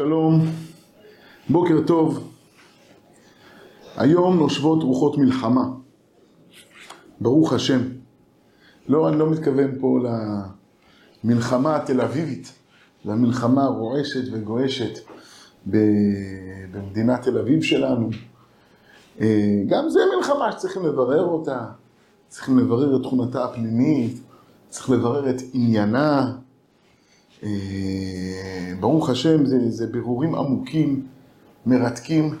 שלום, בוקר טוב. היום נושבות רוחות מלחמה, ברוך השם. לא, אני לא מתכוון פה למלחמה התל אביבית, למלחמה רועשת וגועשת במדינת תל אביב שלנו. אה, גם זה מלחמה שצריכים לברר אותה, צריכים לברר את תכונתה הפנימית, צריך לברר את עניינה. אה, ברוך השם, זה, זה בירורים עמוקים, מרתקים.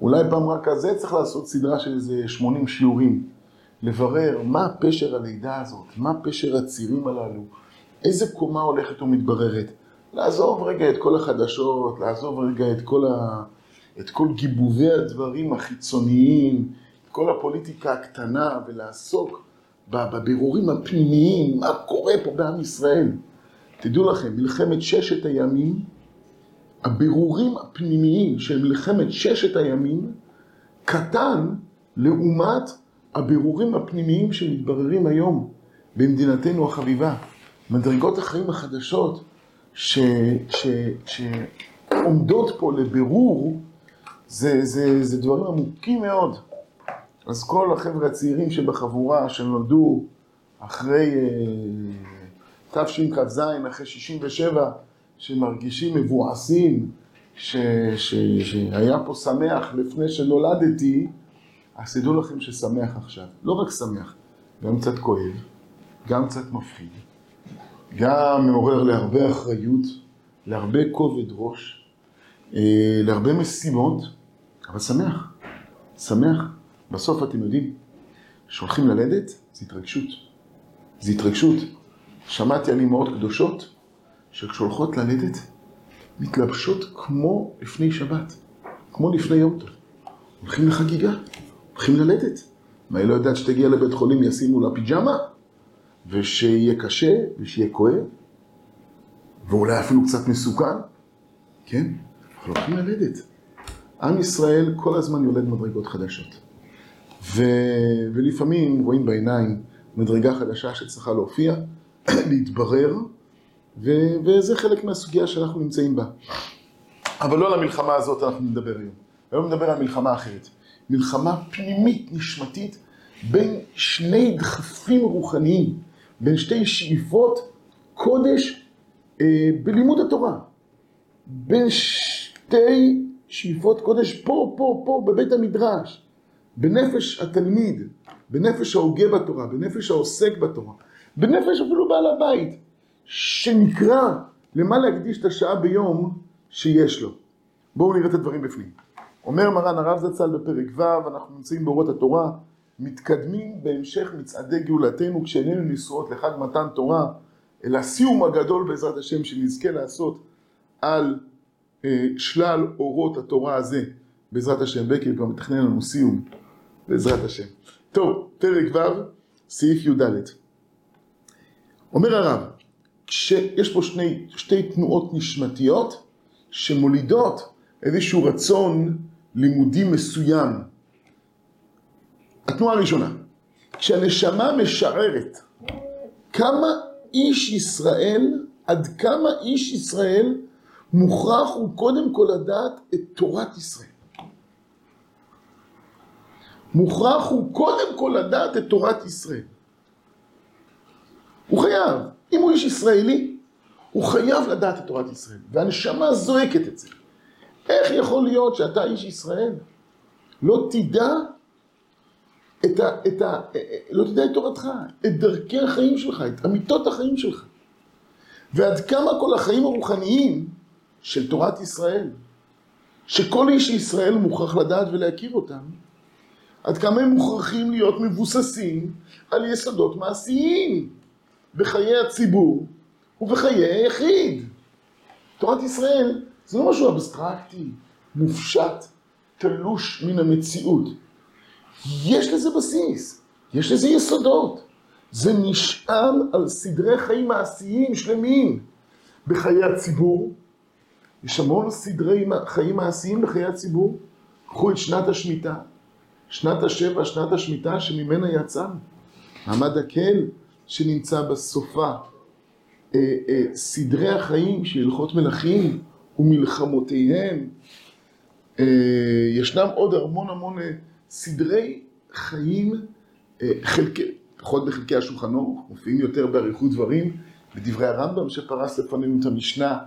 אולי פעם רק כזה צריך לעשות סדרה של איזה 80 שיעורים. לברר מה פשר הלידה הזאת, מה פשר הצירים הללו, איזה קומה הולכת ומתבררת. לעזוב רגע את כל החדשות, לעזוב רגע את כל, ה... את כל גיבובי הדברים החיצוניים, את כל הפוליטיקה הקטנה, ולעסוק בבירורים הפנימיים, מה קורה פה בעם ישראל. תדעו לכם, מלחמת ששת הימים, הבירורים הפנימיים של מלחמת ששת הימים קטן לעומת הבירורים הפנימיים שמתבררים היום במדינתנו החביבה. מדרגות החיים החדשות שעומדות פה לבירור, זה, זה, זה דברים עמוקים מאוד. אז כל החבר'ה הצעירים שבחבורה, שנולדו אחרי אה, תשכ"ז, אחרי 67, שמרגישים מבואסים, ש, ש, שהיה פה שמח לפני שנולדתי, אז תדעו לכם ששמח עכשיו. לא רק שמח, גם קצת כואב, גם קצת מפחיד, גם מעורר להרבה אחריות, להרבה כובד ראש, אה, להרבה משימות, אבל שמח, שמח. בסוף אתם יודעים, כשהולכים ללדת, זה התרגשות. זה התרגשות. שמעתי על אמהות קדושות, שכשהולכות ללדת, מתלבשות כמו לפני שבת, כמו לפני יום טוב. הולכים לחגיגה, הולכים ללדת. מה, היא לא יודעת שתגיע לבית חולים ישימו לה פיג'מה? ושיהיה קשה, ושיהיה כואב, ואולי אפילו קצת מסוכן, כן? אבל הולכים ללדת. עם ישראל כל הזמן יולד מדרגות חדשות. ו... ולפעמים רואים בעיניים מדרגה חדשה שצריכה להופיע, להתברר, ו... וזה חלק מהסוגיה שאנחנו נמצאים בה. אבל לא על המלחמה הזאת אנחנו נדבר היום. היום נדבר על מלחמה אחרת. מלחמה פנימית, נשמתית, בין שני דחפים רוחניים, בין שתי שאיפות קודש אה, בלימוד התורה. בין שתי שאיפות קודש פה, פה, פה, בבית המדרש. בנפש התלמיד, בנפש ההוגה בתורה, בנפש העוסק בתורה, בנפש אפילו בעל הבית, שנקרא למה להקדיש את השעה ביום שיש לו. בואו נראה את הדברים בפנים. אומר מרן הרב זצ"ל בפרק ו', אנחנו נמצאים באורות התורה, מתקדמים בהמשך מצעדי גאולתנו כשאיננו נשואות לחג מתן תורה, אלא הסיום הגדול בעזרת השם שנזכה לעשות על אה, שלל אורות התורה הזה, בעזרת השם. בקר כבר מתכנן לנו סיום בעזרת השם. טוב, פרק ו', סעיף י"ד. אומר הרב, כשיש פה שני, שתי תנועות נשמתיות שמולידות איזשהו רצון לימודי מסוים. התנועה הראשונה, כשהנשמה משערת כמה איש ישראל, עד כמה איש ישראל מוכרח הוא קודם כל לדעת את תורת ישראל. מוכרח הוא קודם כל לדעת את תורת ישראל. הוא חייב. אם הוא איש ישראלי, הוא חייב לדעת את תורת ישראל. והנשמה זועקת את זה. איך יכול להיות שאתה איש ישראל לא תדע את ה... את ה לא תדע את תורתך, את דרכי החיים שלך, את אמיתות החיים שלך. ועד כמה כל החיים הרוחניים של תורת ישראל, שכל איש ישראל מוכרח לדעת ולהכיר אותם, עד כמה הם מוכרחים להיות מבוססים על יסודות מעשיים בחיי הציבור ובחיי היחיד. תורת ישראל זה לא משהו אבסטרקטי, מופשט, תלוש מן המציאות. יש לזה בסיס, יש לזה יסודות. זה נשען על סדרי חיים מעשיים שלמים בחיי הציבור. יש המון סדרי חיים מעשיים בחיי הציבור. קחו את שנת השמיטה. שנת השבע, שנת השמיטה שממנה יצאנו. מעמד הקל שנמצא בסופה. אה, אה, סדרי החיים של הלכות מלכים ומלחמותיהם. אה, ישנם עוד המון המון סדרי חיים, חלקי, לפחות בחלקי השולחן ערוך, מופיעים יותר באריכות דברים, בדברי הרמב"ם שפרס לפנינו את המשנה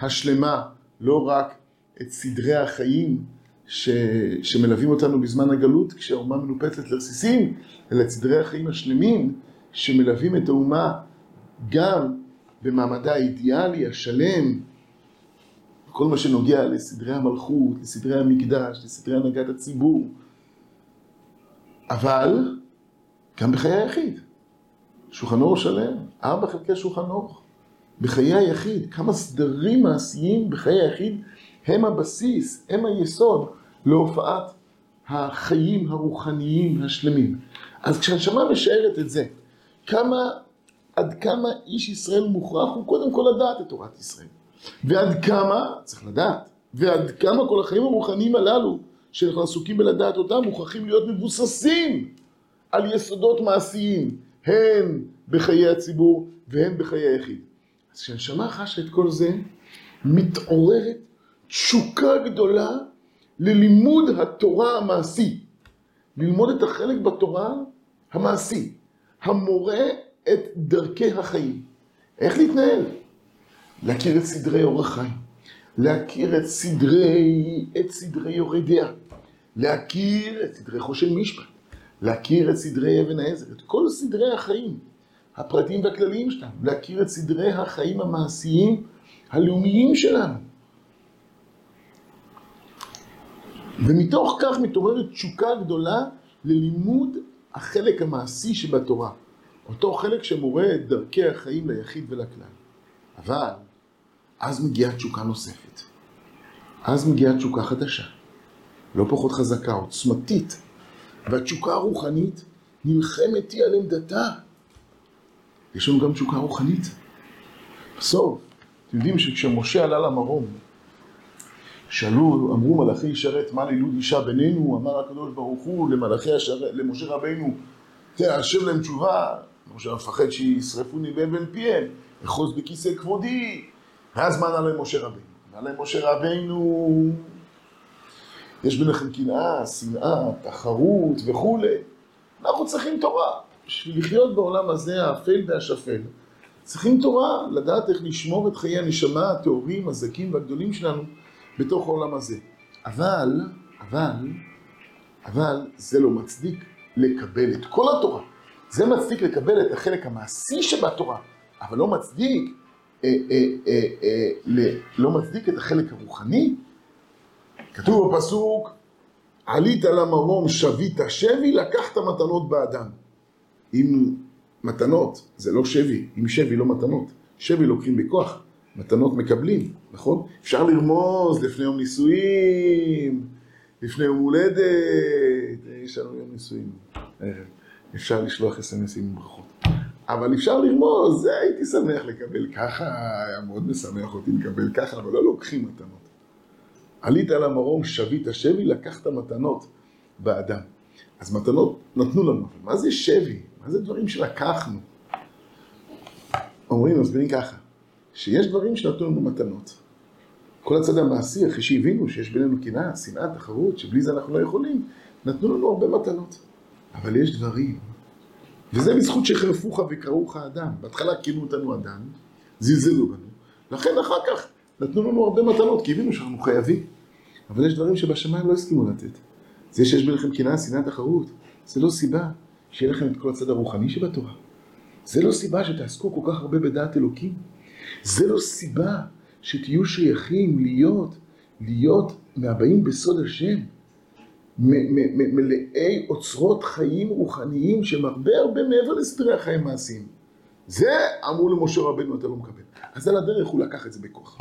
השלמה, לא רק את סדרי החיים ש... שמלווים אותנו בזמן הגלות, כשהאומה מנופצת לרסיסים, אלא את סדרי החיים השלמים שמלווים את האומה גם במעמדה האידיאלי, השלם, כל מה שנוגע לסדרי המלכות, לסדרי המקדש, לסדרי הנהגת הציבור, אבל גם בחיי היחיד. שולחן אור שלם, ארבע חלקי שולחן אור. בחיי היחיד, כמה סדרים מעשיים בחיי היחיד הם הבסיס, הם היסוד להופעת החיים הרוחניים השלמים. אז כשהנשמה משערת את זה, כמה, עד כמה איש ישראל מוכרח הוא קודם כל לדעת את תורת ישראל. ועד כמה, צריך לדעת, ועד כמה כל החיים הרוחניים הללו שאנחנו עסוקים בלדעת אותם מוכרחים להיות מבוססים על יסודות מעשיים, הן בחיי הציבור והן בחיי היחיד. אז כשהנשמה חשה את כל זה, מתעוררת תשוקה גדולה ללימוד התורה המעשי. ללמוד את החלק בתורה המעשי, המורה את דרכי החיים. איך להתנהל? להכיר את סדרי אורח חיים, להכיר את סדרי, את סדרי יורי דעה, להכיר את סדרי חושן משפט, להכיר את סדרי אבן העזר, את כל סדרי החיים, הפרטיים והכלליים שלנו, להכיר את סדרי החיים המעשיים הלאומיים שלנו. ומתוך כך מתעוררת תשוקה גדולה ללימוד החלק המעשי שבתורה. אותו חלק שמורה את דרכי החיים ליחיד ולכלל. אבל אז מגיעה תשוקה נוספת. אז מגיעה תשוקה חדשה. לא פחות חזקה, עוצמתית. והתשוקה הרוחנית נלחמת היא על עמדתה. יש לנו גם תשוקה רוחנית. בסוף, אתם יודעים שכשמשה עלה למרום, שאלו, אמרו מלאכי ישרת מה לילוד אישה בינינו, אמר הקדוש ברוך הוא למלאכי השרת, למשה רבינו, תאשר להם תשובה, משה מפחד שישרפוני באבן פיהם, אחוז בכיסא כבודי, ואז מה ענה להם משה רבינו? ענה להם משה רבינו, יש ביניכם קנאה, שנאה, תחרות וכולי. אנחנו צריכים תורה. בשביל לחיות בעולם הזה האפל והשפל, צריכים תורה, לדעת איך לשמור את חיי הנשמה הטהורים, הזכים והגדולים שלנו בתוך העולם הזה. אבל, אבל, אבל זה לא מצדיק לקבל את כל התורה. זה מצדיק לקבל את החלק המעשי שבתורה, אבל לא מצדיק, אה, אה, אה, אה, ל, לא מצדיק את החלק הרוחני. כתוב בפסוק, עלית למרום שבית שבי, לקחת מתנות באדם. אם מתנות זה לא שבי, אם שבי לא מתנות, שבי לוקחים בכוח. מתנות מקבלים, נכון? אפשר לרמוז לפני יום נישואים, לפני יום הולדת, יש לנו יום נישואים אפשר לשלוח אסמסים עם ברכות. אבל אפשר לרמוז, זה הייתי שמח לקבל ככה, היה מאוד משמח אותי לקבל ככה, אבל לא לוקחים מתנות. עלית על המרום, שבית שבי, לקחת מתנות באדם. אז מתנות נתנו לנו, אבל מה זה שבי? מה זה דברים שלקחנו? אומרים, מסבירים ככה. שיש דברים שנתנו לנו מתנות. כל הצד המעשי, אחרי שהבינו שיש בינינו קנאה, שנאה, תחרות, שבלי זה אנחנו לא יכולים, נתנו לנו הרבה מתנות. אבל יש דברים, וזה בזכות שחרפוך וקראוך אדם. בהתחלה כינו אותנו אדם, זלזלו בנו, לכן אחר כך נתנו לנו הרבה מתנות, כי הבינו שאנחנו חייבים. אבל יש דברים שבשמיים לא הסכימו לתת. זה שיש ביניכם קנאה, שנאה, תחרות, זה לא סיבה שיהיה לכם את כל הצד הרוחני שבתורה. זה לא סיבה שתעסקו כל כך הרבה בדעת אלוקים. זה לא סיבה שתהיו שייכים להיות, להיות מהבאים בסוד השם, מלאי אוצרות חיים רוחניים שהם הרבה הרבה מעבר לסדרי החיים מעשיים. זה אמרו למשה רבנו אתה לא מקבל. אז על הדרך הוא לקח את זה בכוח.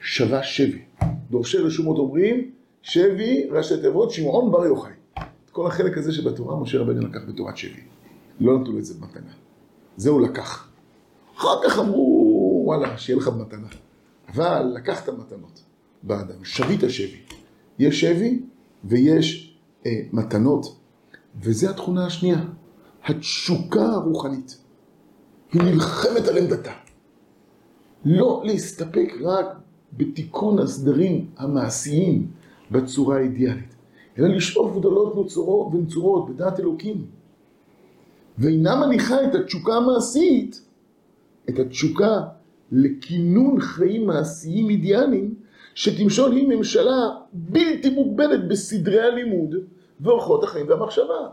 שווה שבי. דורשי רשומות אומרים, שבי ראשי תיבות שמעון בר יוחאי. את כל החלק הזה שבתורה משה רבנו לקח בתורת שבי. לא נתנו את זה במתנה. זה הוא לקח. אחר כך אמרו וואלה, שיהיה לך במתנה. אבל לקחת מתנות באדם, שבית שבי. יש שבי ויש אה, מתנות, וזו התכונה השנייה, התשוקה הרוחנית. היא נלחמת על עמדתה. לא להסתפק רק בתיקון הסדרים המעשיים בצורה האידיאלית, אלא לשאוף גדולות ונצורות, ונצורות בדעת אלוקים. ואינה מניחה את התשוקה המעשית, את התשוקה לכינון חיים מעשיים אידיאליים, שתמשול היא ממשלה בלתי מוגבלת בסדרי הלימוד ואורחות החיים והמחשבה.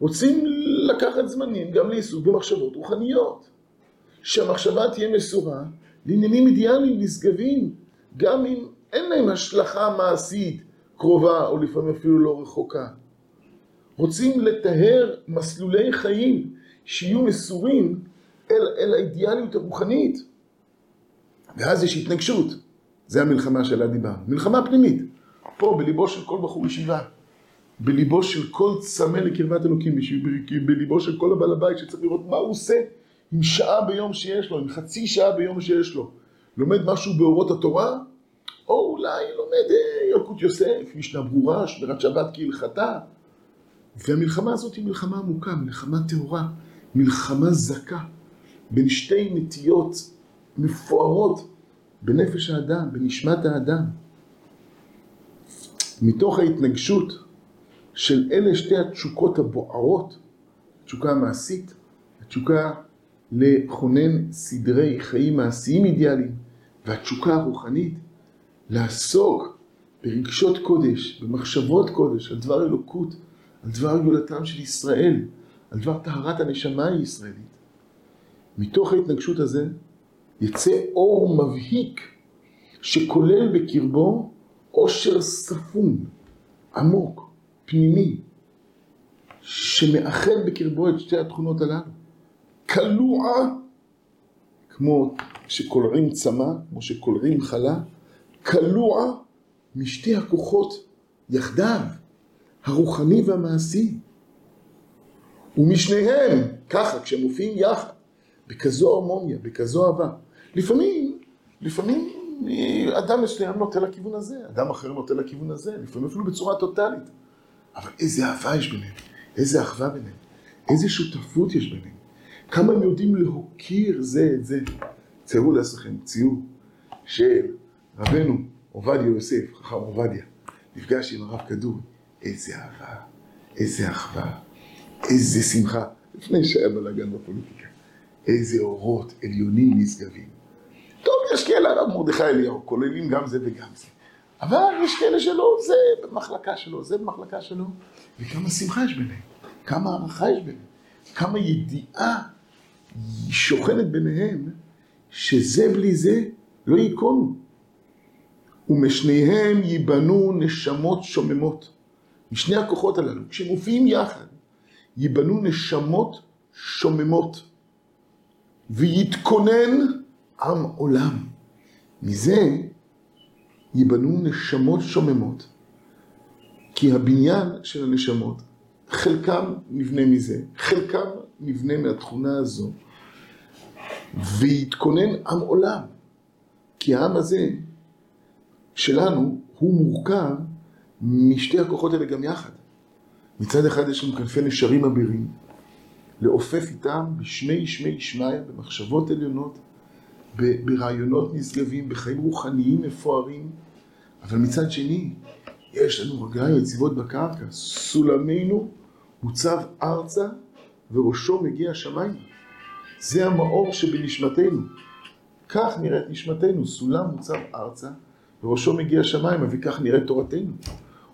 רוצים לקחת זמנים גם לעיסוק במחשבות רוחניות. שהמחשבה תהיה מסורה לעניינים אידיאליים, נשגבים, גם אם אין להם השלכה מעשית קרובה או לפעמים אפילו לא רחוקה. רוצים לטהר מסלולי חיים שיהיו מסורים אל, אל האידיאליות הרוחנית. ואז יש התנגשות. זה המלחמה שעליה דיברנו. מלחמה פנימית. פה, בליבו של כל בחור ישיבה. בליבו של כל צמא לקרבת אלוקים, בליבו של כל הבעל הבית שצריך לראות מה הוא עושה עם שעה ביום שיש לו, עם חצי שעה ביום שיש לו. לומד משהו באורות התורה, או אולי לומד אה, ילקוט יוסף, משנה ברורה, שמירת שבת כהלכתה. והמלחמה הזאת היא מלחמה עמוקה, מלחמה טהורה, מלחמה זכה, בין שתי נטיות מפוארות בנפש האדם, בנשמת האדם. מתוך ההתנגשות של אלה שתי התשוקות הבוערות, התשוקה המעשית, התשוקה לכונן סדרי חיים מעשיים אידיאליים, והתשוקה הרוחנית, לעסוק ברגשות קודש, במחשבות קודש, על דבר אלוקות, על דבר גאולתם של ישראל, על דבר טהרת הנשמה הישראלית. מתוך ההתנגשות הזה יצא אור מבהיק שכולל בקרבו עושר ספון, עמוק, פנימי, שמאחד בקרבו את שתי התכונות הללו. כלוע, כמו שקולרים צמא, כמו שקולרים חלה, כלוע משתי הכוחות יחדיו, הרוחני והמעשי. ומשניהם, ככה, כשהם מופיעים יחד, בכזו הרמוניה, בכזו אהבה. לפעמים, לפעמים אדם מסוים נוטה לכיוון הזה, אדם אחר נוטה לכיוון הזה, לפעמים אפילו בצורה טוטאלית. אבל איזה אהבה יש ביניהם, איזה אחווה ביניהם, איזה שותפות יש ביניהם. כמה הם יודעים להוקיר זה את זה. ציירו לעצמכם ציור של רבנו עובדיה יוסף, חכם עובדיה, נפגש עם הרב כדור, איזה אהבה, איזה אחווה, איזה שמחה, לפני שהיה בלאגן בפוליטיקה, איזה אורות עליונים נשגבים. יש כאלה, הרב מרדכי אליהו, כוללים גם זה וגם זה. אבל יש כאלה שלא, זה במחלקה שלו, זה במחלקה שלו, וכמה שמחה יש ביניהם, כמה הערכה יש ביניהם, כמה ידיעה שוכנת ביניהם, שזה בלי זה לא ייכונו. ומשניהם ייבנו נשמות שוממות. משני הכוחות הללו, כשמופיעים יחד, ייבנו נשמות שוממות, ויתכונן עם עולם. מזה ייבנו נשמות שוממות, כי הבניין של הנשמות, חלקם נבנה מזה, חלקם נבנה מהתכונה הזו, ויתכונן עם עולם. כי העם הזה שלנו הוא מורכב משתי הכוחות האלה גם יחד. מצד אחד יש לנו כנפי נשרים אבירים, לעופף איתם בשמי שמי שמיא, במחשבות עליונות, ברעיונות נשגבים, בחיים רוחניים מפוארים, אבל מצד שני, יש לנו רגליים יציבות בקרקע, סולמנו מוצב ארצה וראשו מגיע שמיים. זה המאור שבנשמתנו. כך נראית נשמתנו, סולם מוצב ארצה וראשו מגיע שמיימה, וכך נראית תורתנו.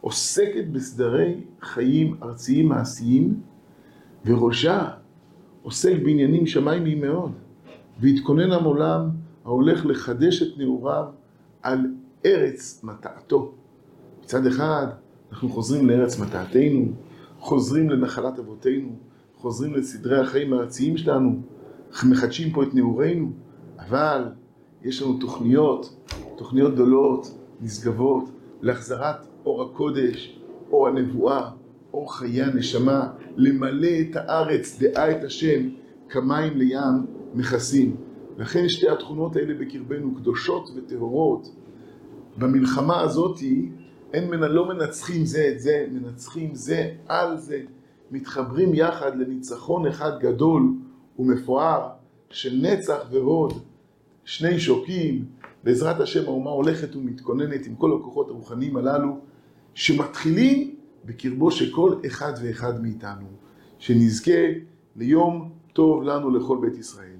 עוסקת בסדרי חיים ארציים מעשיים, וראשה עוסק בעניינים שמיימיים מאוד. והתכונן עם עולם ההולך לחדש את נעוריו על ארץ מטעתו. מצד אחד, אנחנו חוזרים לארץ מטעתנו, חוזרים לנחלת אבותינו, חוזרים לסדרי החיים הארציים שלנו, מחדשים פה את נעורינו, אבל יש לנו תוכניות, תוכניות גדולות, נשגבות, להחזרת אור הקודש, אור הנבואה, אור חיי הנשמה, למלא את הארץ, דעה את השם, כמים לים מכסים. לכן שתי התכונות האלה בקרבנו קדושות וטהורות. במלחמה הזאתי אין מנ... לא מנצחים זה את זה, מנצחים זה על זה, מתחברים יחד לניצחון אחד גדול ומפואר של נצח והוד, שני שוקים, בעזרת השם האומה הולכת ומתכוננת עם כל הכוחות הרוחניים הללו, שמתחילים בקרבו של כל אחד ואחד מאיתנו, שנזכה ליום טוב לנו לכל בית ישראל.